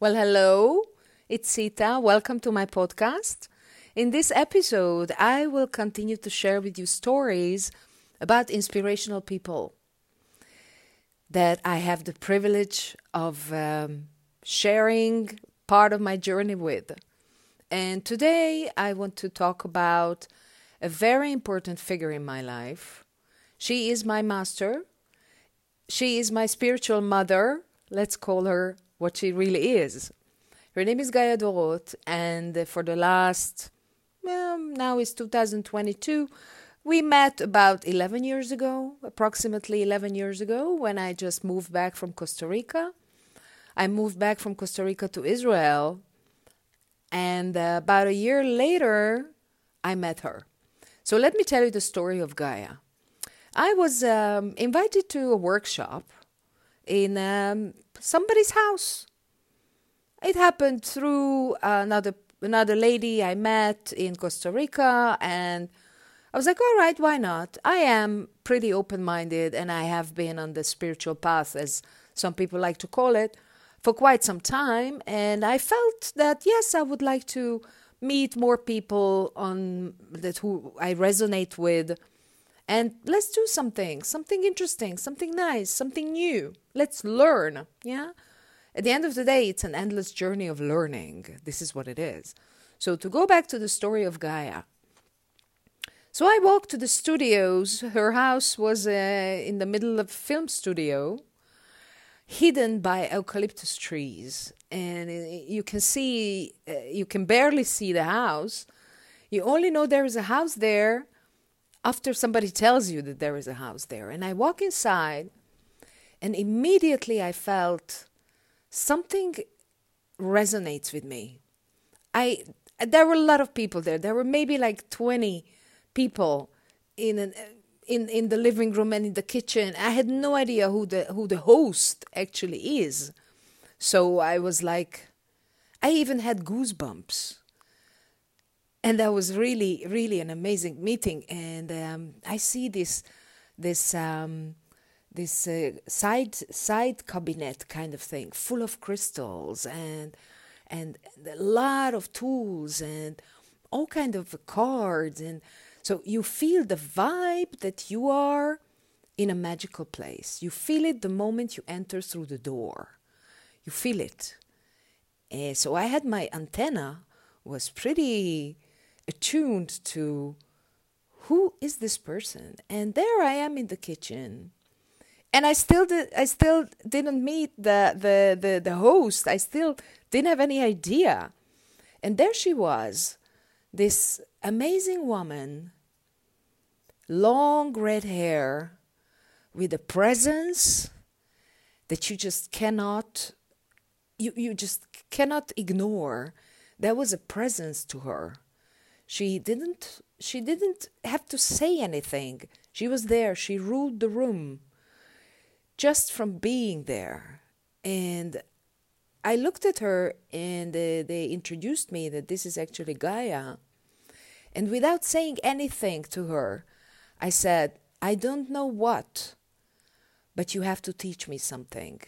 Well, hello, it's Sita. Welcome to my podcast. In this episode, I will continue to share with you stories about inspirational people that I have the privilege of um, sharing part of my journey with. And today, I want to talk about a very important figure in my life. She is my master. She is my spiritual mother. Let's call her what she really is. Her name is Gaia Dorot, and for the last, well, now it's 2022, we met about 11 years ago, approximately 11 years ago, when I just moved back from Costa Rica. I moved back from Costa Rica to Israel, and uh, about a year later, I met her. So let me tell you the story of Gaia. I was um, invited to a workshop in um, somebody's house. It happened through another another lady I met in Costa Rica, and I was like, all right, why not? I am pretty open minded, and I have been on the spiritual path, as some people like to call it, for quite some time. And I felt that yes, I would like to meet more people on that who I resonate with. And let's do something, something interesting, something nice, something new. Let's learn. Yeah. At the end of the day, it's an endless journey of learning. This is what it is. So, to go back to the story of Gaia. So, I walked to the studios. Her house was uh, in the middle of a film studio, hidden by eucalyptus trees. And you can see, uh, you can barely see the house. You only know there is a house there after somebody tells you that there is a house there. And I walk inside, and immediately I felt something resonates with me. I there were a lot of people there. There were maybe like 20 people in an in in the living room and in the kitchen. I had no idea who the who the host actually is. So I was like I even had goosebumps. And that was really really an amazing meeting and um, I see this this um, this uh, side side cabinet kind of thing, full of crystals and and a lot of tools and all kind of cards and so you feel the vibe that you are in a magical place. You feel it the moment you enter through the door. You feel it. Uh, so I had my antenna was pretty attuned to who is this person and there i am in the kitchen and I still did I still didn't meet the, the the the host. I still didn't have any idea. And there she was, this amazing woman, long red hair, with a presence that you just cannot you, you just cannot ignore. There was a presence to her. She didn't she didn't have to say anything. She was there. She ruled the room just from being there. And I looked at her and uh, they introduced me that this is actually Gaia. And without saying anything to her, I said, I don't know what, but you have to teach me something.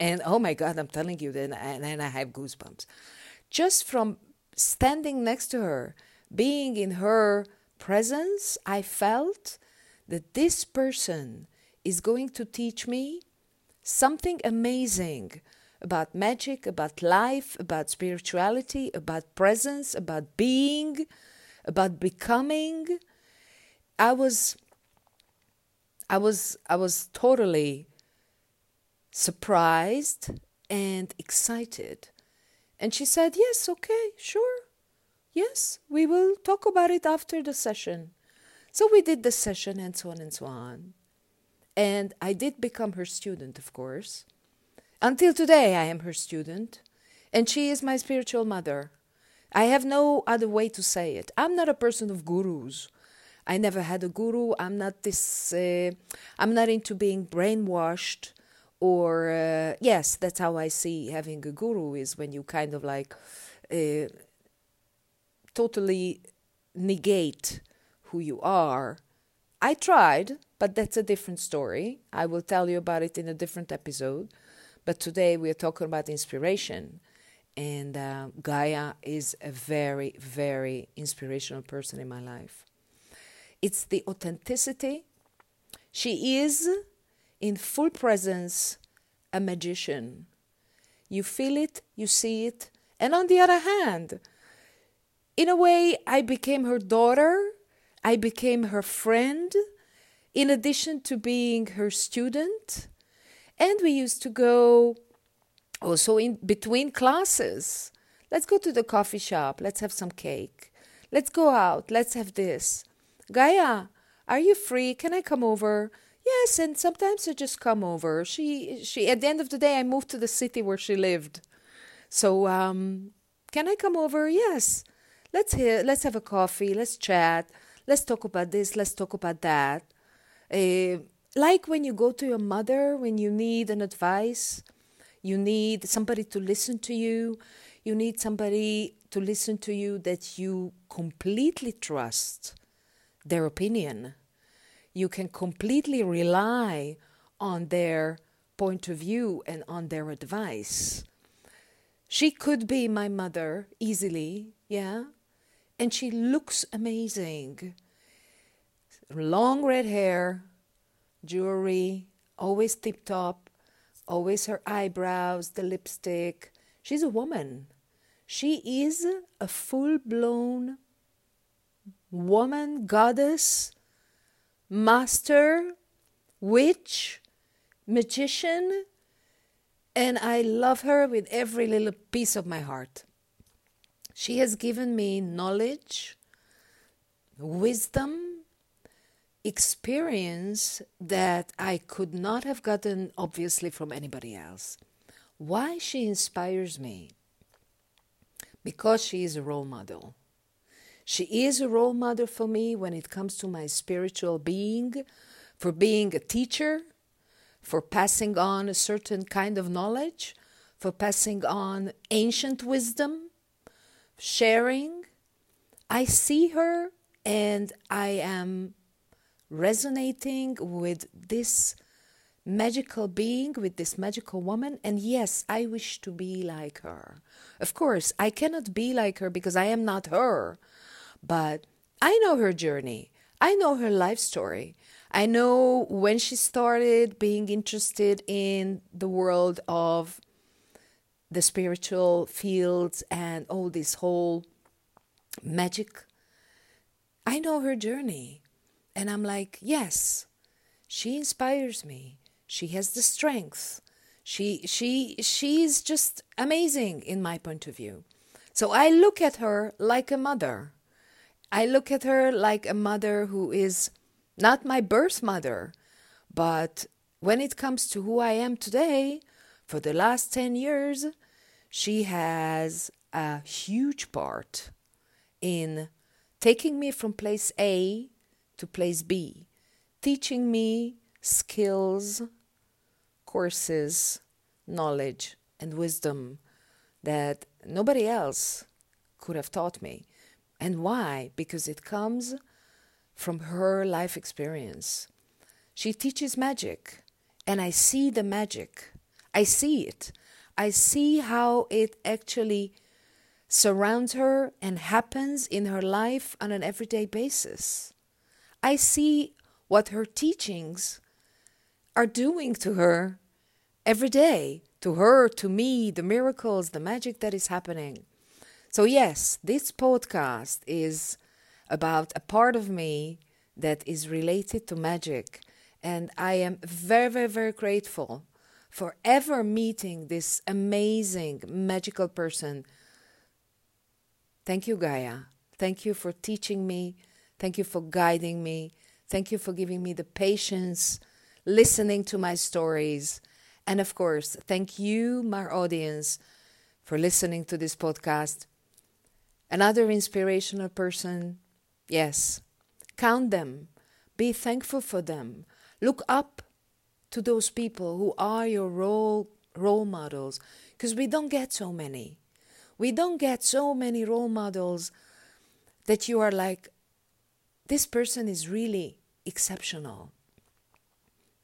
And oh my God, I'm telling you, then and then I have goosebumps. Just from standing next to her, being in her presence, I felt that this person is going to teach me something amazing about magic, about life, about spirituality, about presence, about being, about becoming. I was I was I was totally surprised and excited. And she said, "Yes, okay, sure. Yes, we will talk about it after the session." So we did the session and so on and so on. And I did become her student, of course. Until today, I am her student, and she is my spiritual mother. I have no other way to say it. I'm not a person of gurus. I never had a guru. I'm not this. Uh, I'm not into being brainwashed, or uh, yes, that's how I see having a guru is when you kind of like uh, totally negate who you are. I tried but that's a different story. I will tell you about it in a different episode. But today we are talking about inspiration. And uh, Gaia is a very, very inspirational person in my life. It's the authenticity. She is in full presence a magician. You feel it, you see it. And on the other hand, in a way, I became her daughter, I became her friend, in addition to being her student. And we used to go also in between classes. Let's go to the coffee shop, let's have some cake. Let's go out, let's have this. Gaia, are you free? Can I come over? Yes, and sometimes I just come over. She she at the end of the day I moved to the city where she lived. So um can I come over? Yes. Let's hear let's have a coffee, let's chat, let's talk about this, let's talk about that. Uh, like when you go to your mother when you need an advice, you need somebody to listen to you, you need somebody to listen to you that you completely trust their opinion you can completely rely on their point of view and on their advice. She could be my mother easily, yeah, and she looks amazing. Long red hair, jewelry, always tip top, always her eyebrows, the lipstick. She's a woman. She is a full blown woman, goddess master, witch, magician, and I love her with every little piece of my heart. She has given me knowledge, wisdom, experience that I could not have gotten, obviously, from anybody else. Why she inspires me? Because she is a role model. She is a role model for me when it comes to my spiritual being, for being a teacher, for passing on a certain kind of knowledge, for passing on ancient wisdom, sharing. I see her and I am resonating with this magical being, with this magical woman. And yes, I wish to be like her. Of course, I cannot be like her because I am not her. But I know her journey. I know her life story. I know when she started being interested in the world of the spiritual fields and all this whole magic. I know her journey. And I'm like, yes, she inspires me. She has the strength. She she she's just amazing in my point of view. So I look at her like a mother. I look at her like a mother who is not my birth mother, but when it comes to who I am today, for the last 10 years, she has a huge part in taking me from place A to place B, teaching me skills, courses, knowledge, and wisdom that nobody else could have taught me. And why? Because it comes from her life experience. She teaches magic, and I see the magic. I see it. I see how it actually surrounds her and happens in her life on an everyday basis. I see what her teachings are doing to her every day, to her, to me, the miracles, the magic that is happening. So, yes, this podcast is about a part of me that is related to magic. And I am very, very, very grateful for ever meeting this amazing, magical person. Thank you, Gaia. Thank you for teaching me. Thank you for guiding me. Thank you for giving me the patience, listening to my stories. And of course, thank you, my audience, for listening to this podcast. Another inspirational person, yes. Count them. Be thankful for them. Look up to those people who are your role role models because we don't get so many. We don't get so many role models that you are like this person is really exceptional.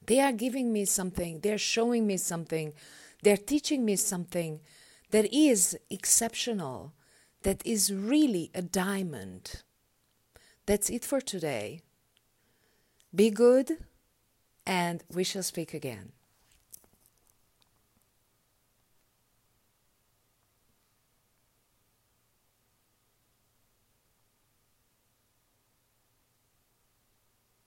They are giving me something, they're showing me something They're teaching me something that is exceptional, that is really a diamond. That's it for today. Be good, and we shall speak again.